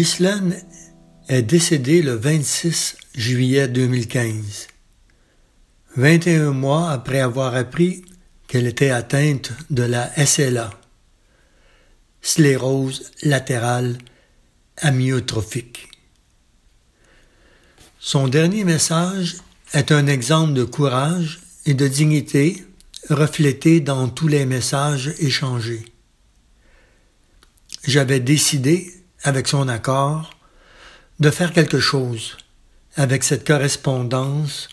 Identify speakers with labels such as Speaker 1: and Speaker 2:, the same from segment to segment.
Speaker 1: Ghislaine est décédée le 26 juillet 2015, 21 mois après avoir appris qu'elle était atteinte de la SLA, sclérose latérale amyotrophique. Son dernier message est un exemple de courage et de dignité reflété dans tous les messages échangés. J'avais décidé, avec son accord, de faire quelque chose avec cette correspondance,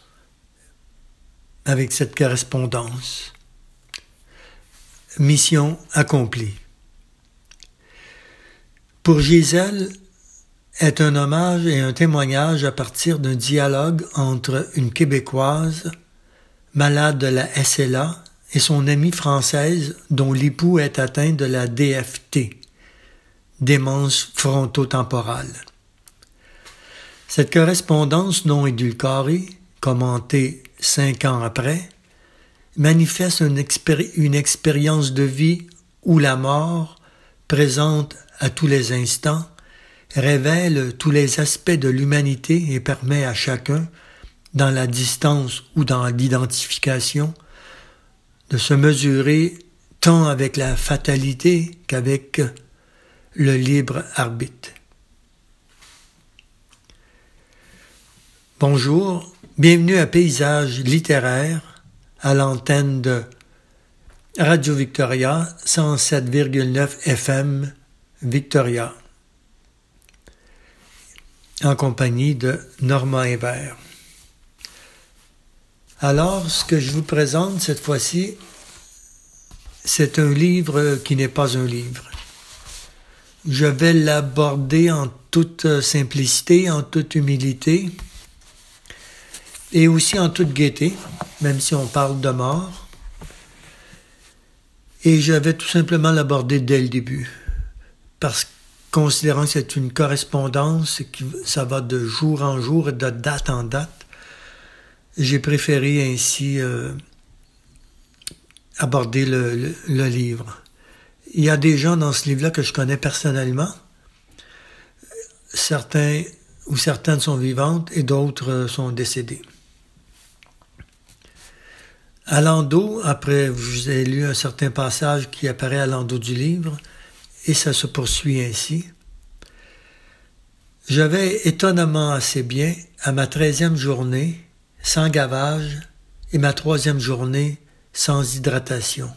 Speaker 1: avec cette correspondance. Mission accomplie. Pour Gisèle, est un hommage et un témoignage à partir d'un dialogue entre une Québécoise malade de la SLA et son amie française dont l'époux est atteint de la DFT, démence frontotemporale. Cette correspondance non édulcorée, commentée cinq ans après, manifeste une, une expérience de vie où la mort, présente à tous les instants, révèle tous les aspects de l'humanité et permet à chacun, dans la distance ou dans l'identification, de se mesurer tant avec la fatalité qu'avec le libre arbitre. Bonjour, bienvenue à Paysage littéraire à l'antenne de Radio Victoria 107,9 FM Victoria en compagnie de Normand Hébert. Alors, ce que je vous présente cette fois-ci, c'est un livre qui n'est pas un livre. Je vais l'aborder en toute simplicité, en toute humilité et aussi en toute gaieté, même si on parle de mort. Et je vais tout simplement l'aborder dès le début, parce que considérant que c'est une correspondance, que ça va de jour en jour et de date en date, j'ai préféré ainsi euh, aborder le, livre. Il y a des gens dans ce livre-là que je connais personnellement. Certains ou certaines sont vivantes et d'autres sont décédées. À l'endos, après, vous avez lu un certain passage qui apparaît à l'endos du livre, et ça se poursuit ainsi. J'avais étonnamment assez bien, à ma treizième journée, sans gavage, et ma troisième journée, sans hydratation.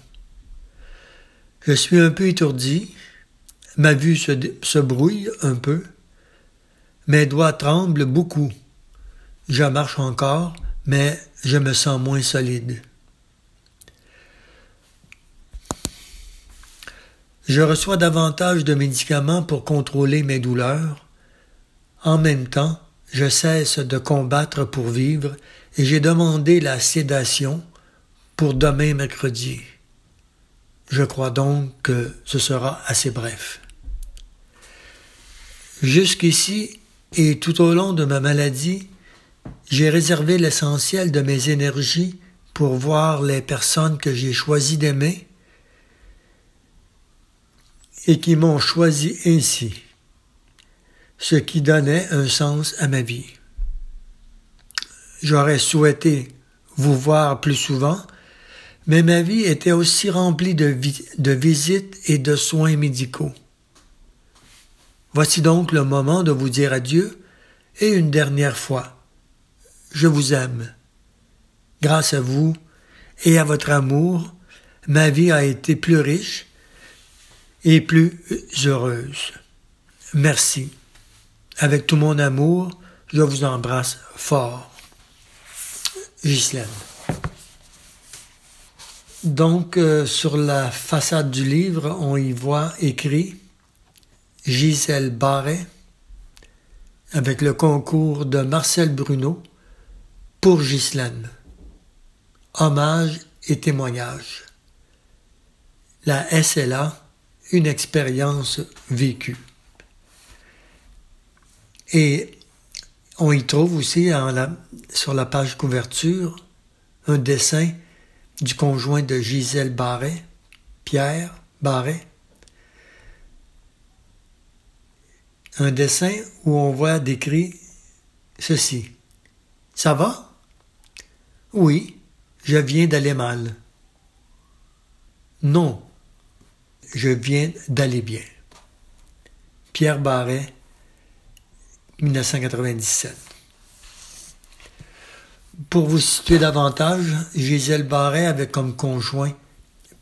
Speaker 1: Je suis un peu étourdi, ma vue se, brouille un peu, mes doigts tremblent beaucoup. Je marche encore, mais je me sens moins solide. Je reçois davantage de médicaments pour contrôler mes douleurs. En même temps, je cesse de combattre pour vivre et j'ai demandé la sédation pour demain mercredi. Je crois donc que ce sera assez bref. Jusqu'ici et tout au long de ma maladie, j'ai réservé l'essentiel de mes énergies pour voir les personnes que j'ai choisi d'aimer et qui m'ont choisi ainsi, ce qui donnait un sens à ma vie. J'aurais souhaité vous voir plus souvent, mais ma vie était aussi remplie de, visites et de soins médicaux. Voici donc le moment de vous dire adieu et une dernière fois, je vous aime. Grâce à vous et à votre amour, ma vie a été plus riche et plus heureuse. Merci. Avec tout mon amour, je vous embrasse fort. Ghislaine. Donc, euh, sur la façade du livre, on y voit écrit Gisèle Barret, avec le concours de Marcel Bruno pour Ghislaine. Hommage et témoignage. La SLA une expérience vécue. Et on y trouve aussi sur la page couverture un dessin du conjoint de Gisèle Barret, Pierre Barret, un dessin où on voit décrit ceci. Ça va? Oui, je viens d'aller mal. Non, je viens d'aller bien. Pierre Barret, 1997. Pour vous situer davantage, Gisèle Barret avait comme conjoint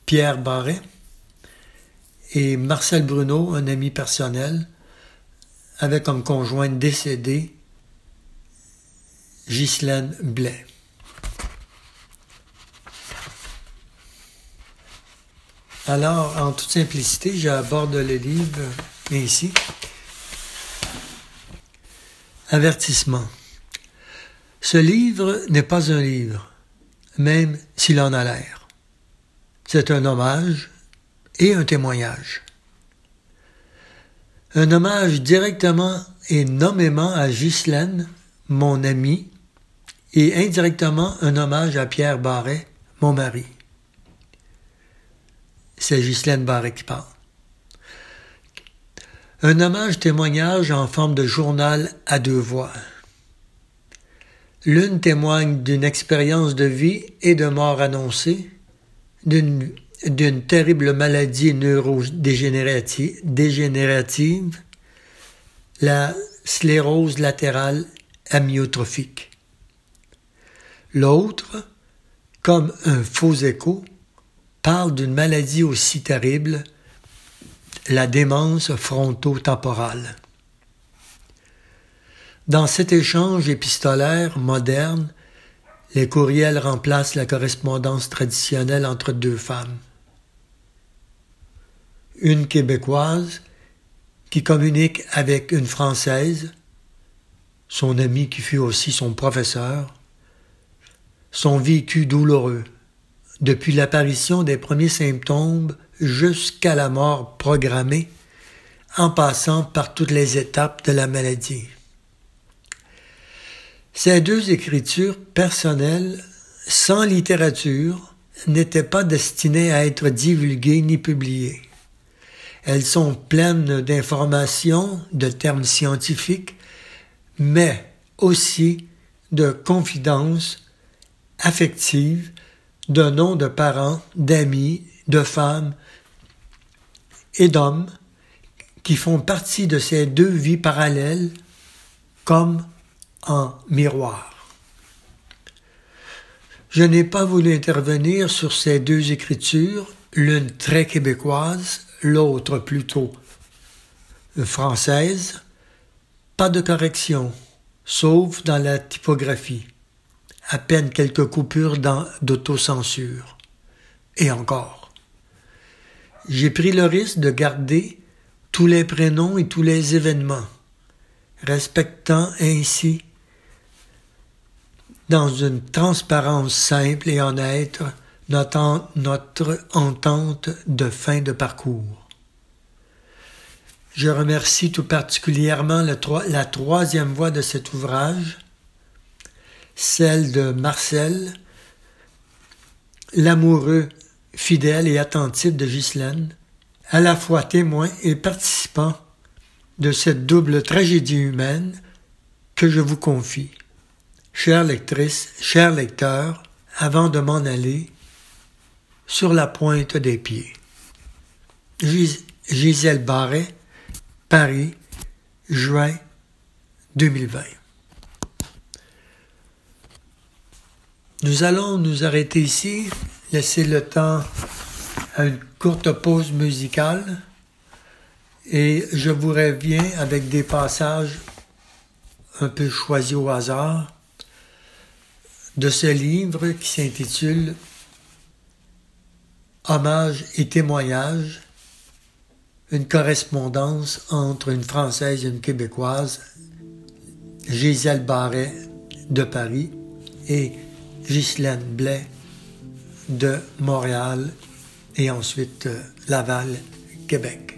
Speaker 1: Pierre Barret et Marcel Bruno, un ami personnel, avait comme conjointe décédée Ghislaine Blais. Alors, en toute simplicité, j'aborde le livre ainsi. Avertissement. Ce livre n'est pas un livre, même s'il en a l'air. C'est un hommage et un témoignage. Un hommage directement et nommément à Ghislaine, mon ami, et indirectement un hommage à Pierre Barret, mon mari. C'est Ghislaine Barret qui parle. Un hommage témoignage en forme de journal à deux voix. L'une témoigne d'une expérience de vie et de mort annoncée, d'une terrible maladie neurodégénérative, dégénérative, la sclérose latérale amyotrophique. L'autre, comme un faux écho, parle d'une maladie aussi terrible, la démence frontotemporale. Dans cet échange épistolaire moderne, les courriels remplacent la correspondance traditionnelle entre deux femmes une Québécoise qui communique avec une Française, son ami qui fut aussi son professeur, son vécu douloureux, depuis l'apparition des premiers symptômes jusqu'à la mort programmée, en passant par toutes les étapes de la maladie. Ces deux écritures personnelles, sans littérature, n'étaient pas destinées à être divulguées ni publiées. Elles sont pleines d'informations, de termes scientifiques, mais aussi de confidences affectives, de noms de parents, d'amis, de femmes et d'hommes qui font partie de ces deux vies parallèles comme en miroir. Je n'ai pas voulu intervenir sur ces deux écritures, l'une très québécoise, l'autre plutôt française, pas de correction, sauf dans la typographie, à peine quelques coupures d'autocensure. Et encore. J'ai pris le risque de garder tous les prénoms et tous les événements, respectant ainsi, dans une transparence simple et honnête, notre, notre entente de fin de parcours. Je remercie tout particulièrement la troisième voix de cet ouvrage, celle de Marcel, l'amoureux, fidèle et attentif de Ghislaine, à la fois témoin et participant de cette double tragédie humaine que je vous confie. Chère lectrice, chers lecteurs, avant de m'en aller, sur la pointe des pieds. Gisèle Barret, Paris, juin 2020. Nous allons nous arrêter ici, laisser le temps à une courte pause musicale et je vous reviens avec des passages un peu choisis au hasard de ce livre qui s'intitule Hommage et témoignage, une correspondance entre une Française et une Québécoise, Gisèle Barret de Paris et Ghislaine Blais de Montréal et ensuite euh, Laval, Québec.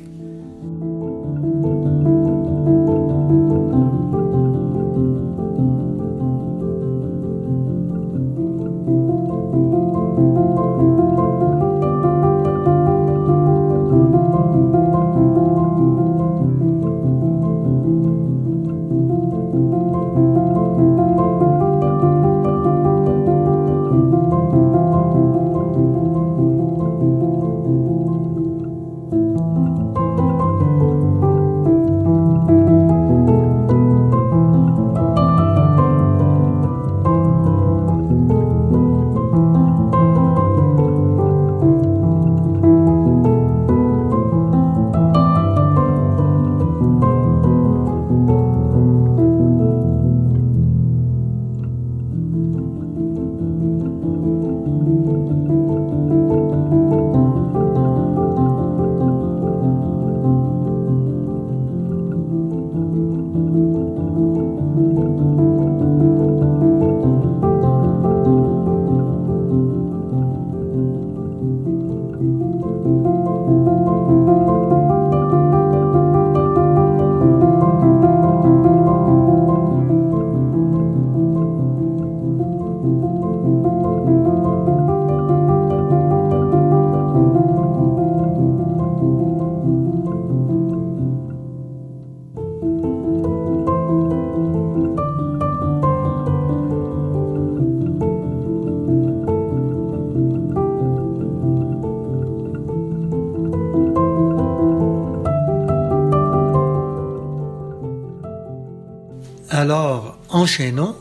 Speaker 1: Enchaînons.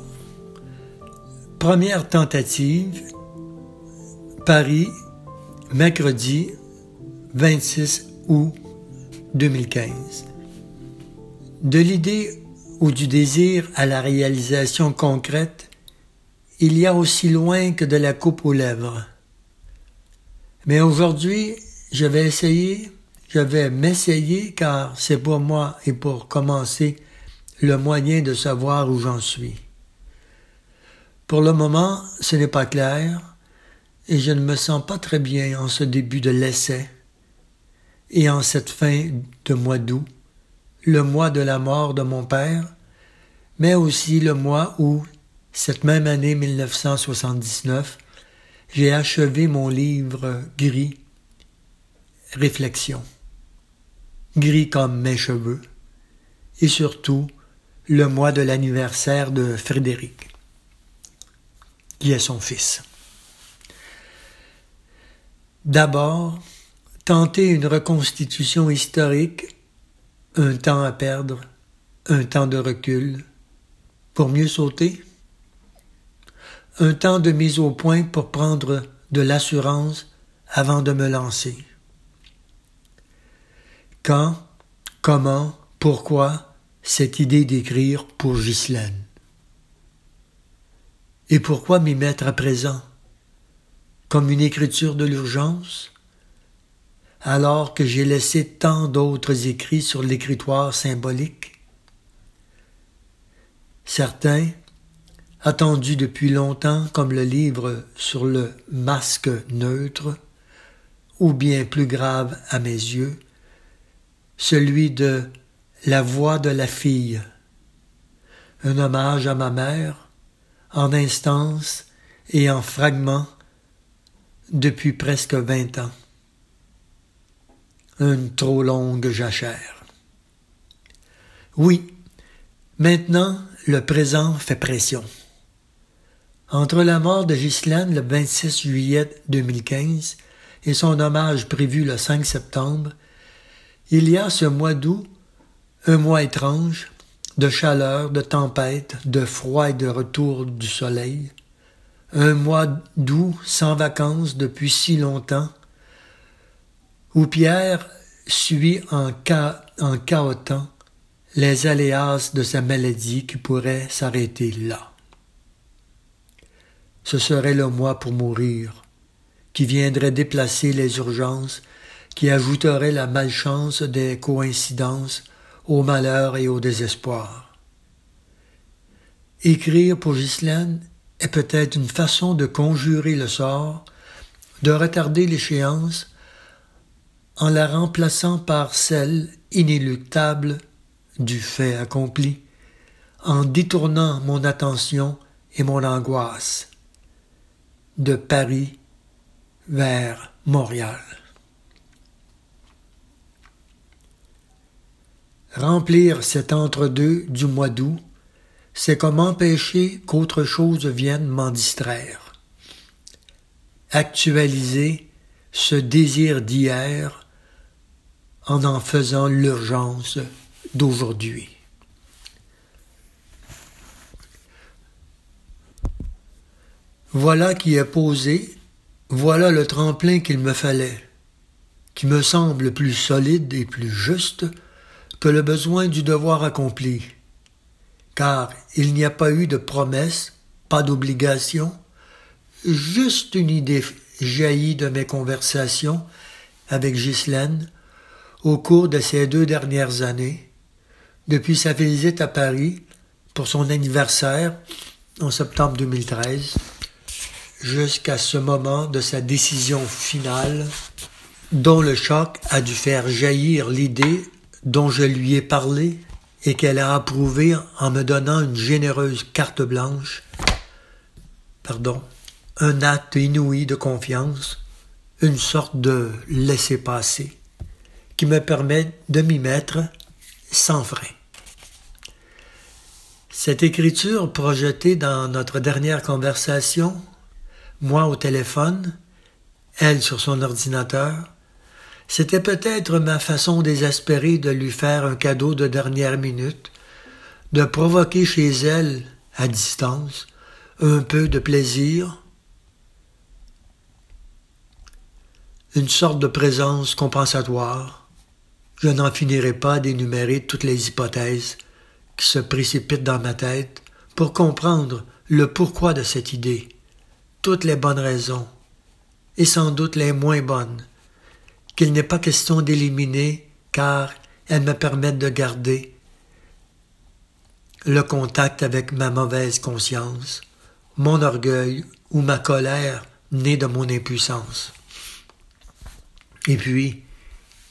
Speaker 1: Première tentative, Paris, mercredi 26 août 2015. De l'idée ou du désir à la réalisation concrète, il y a aussi loin que de la coupe aux lèvres. Mais aujourd'hui, je vais essayer, je vais m'essayer car c'est pour moi et pour commencer le moyen de savoir où j'en suis. Pour le moment, ce n'est pas clair et je ne me sens pas très bien en ce début de l'essai et en cette fin de mois d'août, le mois de la mort de mon père, mais aussi le mois où, cette même année 1979, j'ai achevé mon livre gris Réflexion. Gris comme mes cheveux, et surtout le mois de l'anniversaire de Frédéric, qui est son fils. D'abord, tenter une reconstitution historique, un temps à perdre, un temps de recul, pour mieux sauter, un temps de mise au point pour prendre de l'assurance avant de me lancer. Quand, comment, pourquoi cette idée d'écrire pour Ghislaine? Et pourquoi m'y mettre à présent? Comme une écriture de l'urgence? Alors que j'ai laissé tant d'autres écrits sur l'écritoire symbolique? Certains, attendus depuis longtemps comme le livre sur le masque neutre, ou bien plus grave à mes yeux, celui de La voix de la fille, un hommage à ma mère, en instance et en fragments depuis presque vingt ans. Une trop longue jachère. Oui, maintenant le présent fait pression. Entre la mort de Ghislaine le 26 juillet 2015 et son hommage prévu le 5 septembre, il y a ce mois d'août, un mois étrange, de chaleur, de tempête, de froid et de retour du soleil, un mois d'août sans vacances depuis si longtemps, où Pierre suit en, ca en chaotant les aléas de sa maladie qui pourrait s'arrêter là. Ce serait le mois pour mourir, qui viendrait déplacer les urgences qui ajouterait la malchance des coïncidences au malheur et au désespoir. Écrire pour Ghislaine est peut-être une façon de conjurer le sort, de retarder l'échéance, en la remplaçant par celle inéluctable du fait accompli, en détournant mon attention et mon angoisse de Paris vers Montréal. Remplir cet entre-deux du mois d'août, c'est comme empêcher qu'autre chose vienne m'en distraire. Actualiser ce désir d'hier en en faisant l'urgence d'aujourd'hui. Voilà qui est posé, voilà le tremplin qu'il me fallait, qui me semble plus solide et plus juste que le besoin du devoir accompli, car il n'y a pas eu de promesse, pas d'obligation, juste une idée jaillie de mes conversations avec Ghislaine au cours de ces deux dernières années, depuis sa visite à Paris pour son anniversaire en septembre 2013, jusqu'à ce moment de sa décision finale, dont le choc a dû faire jaillir l'idée dont je lui ai parlé et qu'elle a approuvé en me donnant une généreuse carte blanche, pardon, un acte inouï de confiance, une sorte de laisser-passer, qui me permet de m'y mettre sans frein. Cette écriture projetée dans notre dernière conversation, moi au téléphone, elle sur son ordinateur, c'était peut-être ma façon désespérée de lui faire un cadeau de dernière minute, de provoquer chez elle, à distance, un peu de plaisir, une sorte de présence compensatoire. Je n'en finirai pas d'énumérer toutes les hypothèses qui se précipitent dans ma tête pour comprendre le pourquoi de cette idée, toutes les bonnes raisons, et sans doute les moins bonnes, qu'il n'est pas question d'éliminer car elles me permettent de garder le contact avec ma mauvaise conscience, mon orgueil ou ma colère née de mon impuissance. Et puis,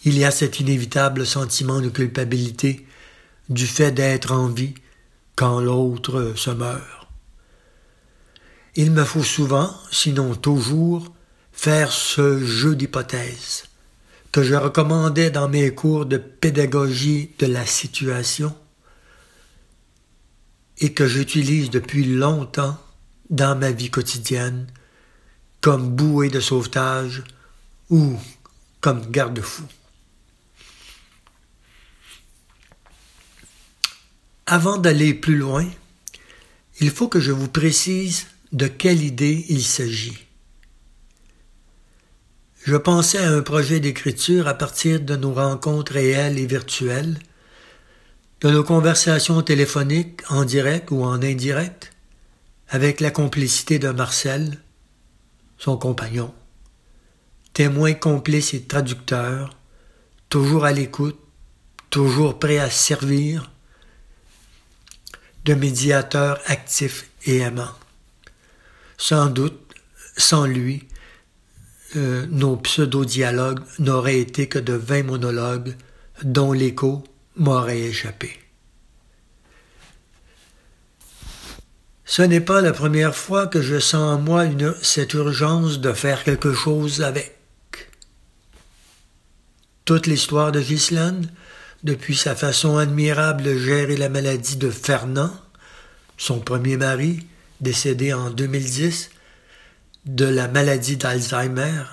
Speaker 1: il y a cet inévitable sentiment de culpabilité du fait d'être en vie quand l'autre se meurt. Il me faut souvent, sinon toujours, faire ce jeu d'hypothèses que je recommandais dans mes cours de pédagogie de la situation et que j'utilise depuis longtemps dans ma vie quotidienne comme bouée de sauvetage ou comme garde-fou. Avant d'aller plus loin, il faut que je vous précise de quelle idée il s'agit. Je pensais à un projet d'écriture à partir de nos rencontres réelles et virtuelles, de nos conversations téléphoniques en direct ou en indirect, avec la complicité de Marcel, son compagnon, témoin complice et traducteur, toujours à l'écoute, toujours prêt à servir, de médiateur actif et aimant. Sans doute, sans lui, euh, nos pseudo-dialogues n'auraient été que de vains monologues dont l'écho m'aurait échappé. Ce n'est pas la première fois que je sens en moi cette urgence de faire quelque chose avec. Toute l'histoire de Ghislaine, depuis sa façon admirable de gérer la maladie de Fernand, son premier mari, décédé en 2010, de la maladie d'Alzheimer,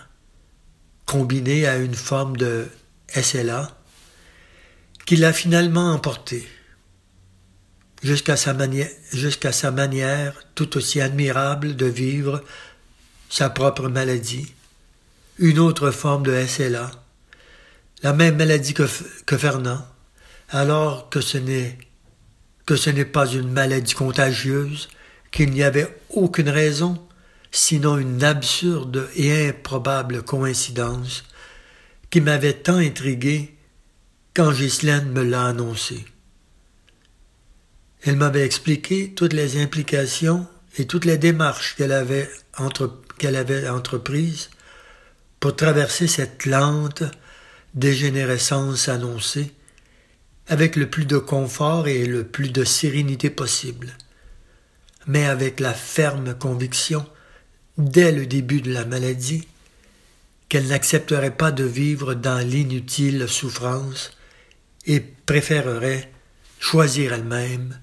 Speaker 1: combinée à une forme de SLA, qui l'a finalement emporté, jusqu'à sa, manière, tout aussi admirable de vivre sa propre maladie, une autre forme de SLA, la même maladie que, que Fernand, alors que ce n'est que ce n'est pas une maladie contagieuse, qu'il n'y avait aucune raison, sinon une absurde et improbable coïncidence, qui m'avait tant intrigué quand Ghislaine me l'a annoncé. Elle m'avait expliqué toutes les implications et toutes les démarches qu'elle avait, qu'elle avait entreprises pour traverser cette lente dégénérescence annoncée avec le plus de confort et le plus de sérénité possible, mais avec la ferme conviction, dès le début de la maladie, qu'elle n'accepterait pas de vivre dans l'inutile souffrance et préférerait choisir elle-même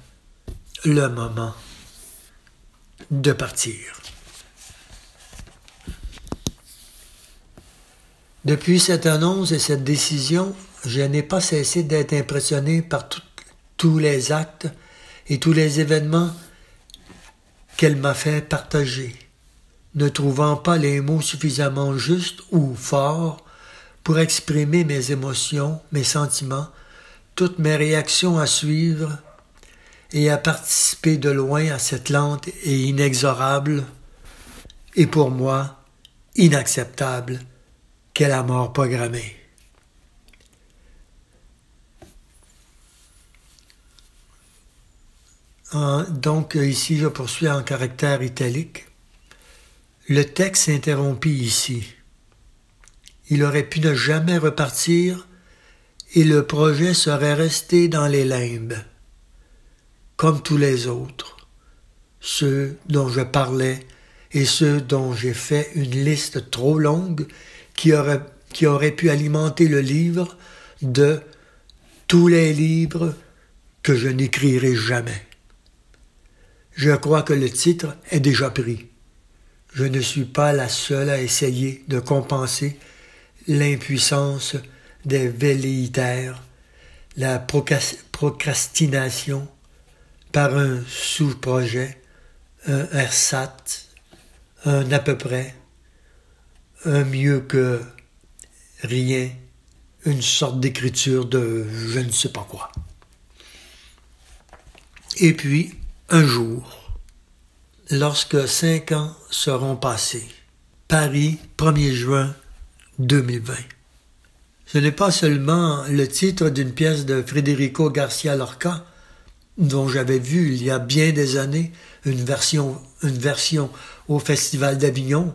Speaker 1: le moment de partir. Depuis cette annonce et cette décision, je n'ai pas cessé d'être impressionné par tous les actes et tous les événements qu'elle m'a fait partager, ne trouvant pas les mots suffisamment justes ou forts pour exprimer mes émotions, mes sentiments, toutes mes réactions à suivre et à participer de loin à cette lente et inexorable, et pour moi inacceptable, qu'est la mort programmée. donc ici, je poursuis en caractère italique. Le texte s'interrompit ici. Il aurait pu ne jamais repartir et le projet serait resté dans les limbes, comme tous les autres, ceux dont je parlais et ceux dont j'ai fait une liste trop longue qui aurait, qui aurait pu alimenter le livre de tous les livres que je n'écrirai jamais. Je crois que le titre est déjà pris. Je ne suis pas la seule à essayer de compenser l'impuissance des velléitaires, la procrastination, par un sous-projet, un RSAT, un à peu près, un mieux que rien, une sorte d'écriture de je ne sais pas quoi. Et puis, un jour, lorsque cinq ans seront passés, Paris, 1er juin 2020. Ce n'est pas seulement le titre d'une pièce de Federico Garcia Lorca, dont j'avais vu il y a bien des années une version, une version au Festival d'Avignon,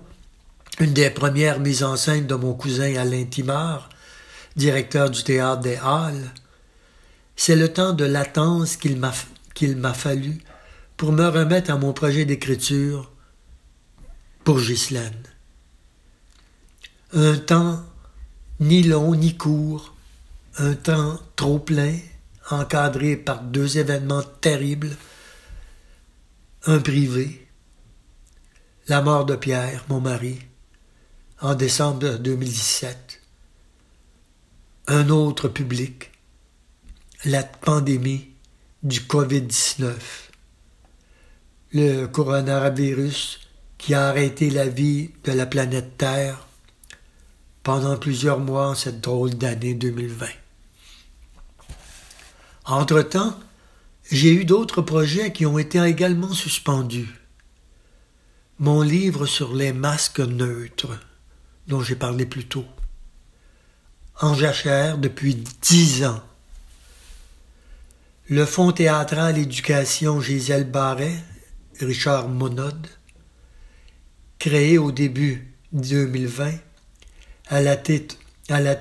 Speaker 1: une des premières mises en scène de mon cousin Alain Timard, directeur du théâtre des Halles. C'est le temps de latence qu'il m'a, qu'il m'a fallu pour me remettre à mon projet d'écriture pour Ghislaine. Un temps ni long ni court, un temps trop plein, encadré par deux événements terribles, un privé, la mort de Pierre, mon mari, en décembre 2017, un autre public, la pandémie du COVID-19, le coronavirus qui a arrêté la vie de la planète Terre pendant plusieurs mois en cette drôle d'année 2020. Entre-temps, j'ai eu d'autres projets qui ont été également suspendus. Mon livre sur les masques neutres, dont j'ai parlé plus tôt, en jachère depuis dix ans. Le Fonds théâtral éducation Gisèle Barret, Richard Monod, créé au début 2020, à la, à la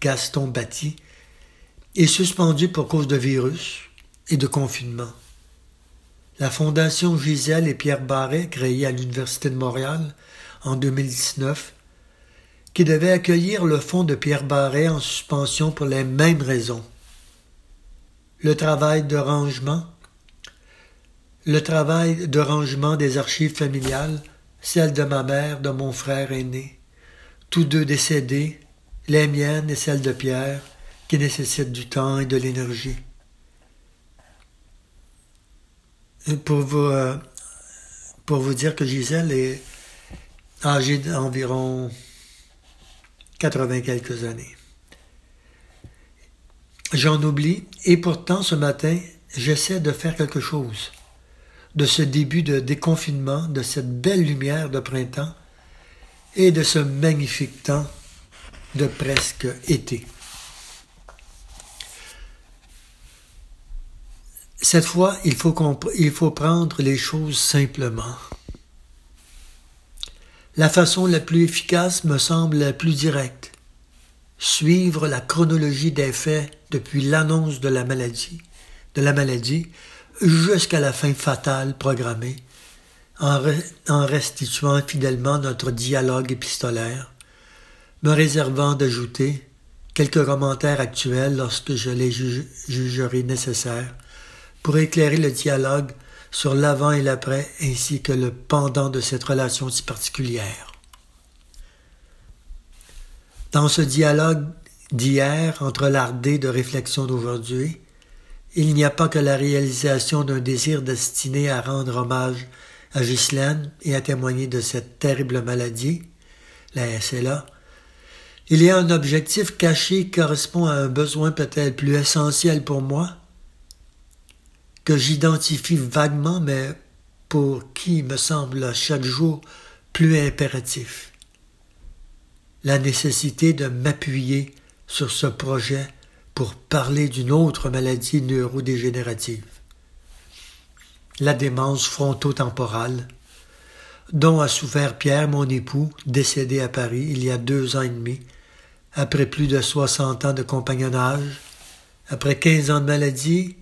Speaker 1: Gaston Batty est suspendu pour cause de virus et de confinement. La Fondation Gisèle et Pierre Barret, créée à l'Université de Montréal en 2019, qui devait accueillir le fonds de Pierre Barret en suspension pour les mêmes raisons. Le travail de rangement, le travail de rangement des archives familiales, celle de ma mère, de mon frère aîné, tous deux décédés, les miennes et celles de Pierre, qui nécessitent du temps et de l'énergie. Pour vous, euh, pour vous dire que Gisèle est âgée d'environ 80 quelques années. J'en oublie, et pourtant ce matin, j'essaie de faire quelque chose de ce début de déconfinement, de cette belle lumière de printemps, et de ce magnifique temps de presque été. Cette fois, il faut, prendre les choses simplement. La façon la plus efficace me semble la plus directe. Suivre la chronologie des faits depuis l'annonce de la maladie, de la maladie jusqu'à la fin fatale programmée en, restituant fidèlement notre dialogue épistolaire, me réservant d'ajouter quelques commentaires actuels lorsque je les jugerai nécessaires pour éclairer le dialogue sur l'avant et l'après ainsi que le pendant de cette relation si particulière. Dans ce dialogue d'hier entre l'ardé de réflexion d'aujourd'hui, il n'y a pas que la réalisation d'un désir destiné à rendre hommage à Ghislaine et à témoigner de cette terrible maladie, la SLA, il y a un objectif caché qui correspond à un besoin peut-être plus essentiel pour moi, que j'identifie vaguement, mais pour qui me semble chaque jour plus impératif. La nécessité de m'appuyer sur ce projet pour parler d'une autre maladie neurodégénérative la démence frontotemporale, dont a souffert Pierre, mon époux, décédé à Paris il y a deux ans et demi, après plus de soixante ans de compagnonnage, après quinze ans de maladie,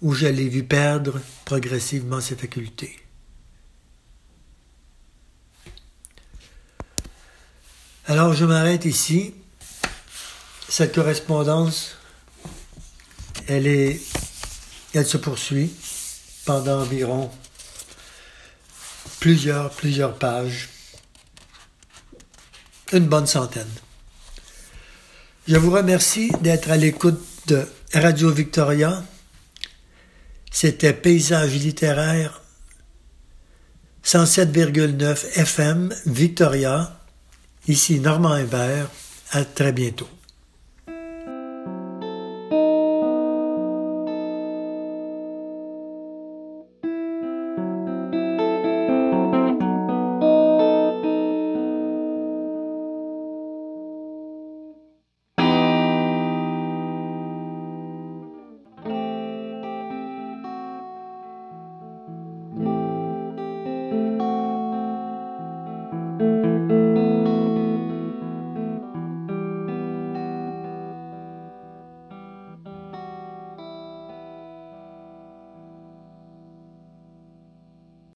Speaker 1: où je l'ai vu perdre progressivement ses facultés. Alors je m'arrête ici. Cette correspondance, elle se poursuit pendant environ plusieurs, plusieurs pages, une bonne centaine. Je vous remercie d'être à l'écoute de Radio Victoria. C'était Paysage littéraire 107,9 FM Victoria. Ici Normand Hébert. À très bientôt.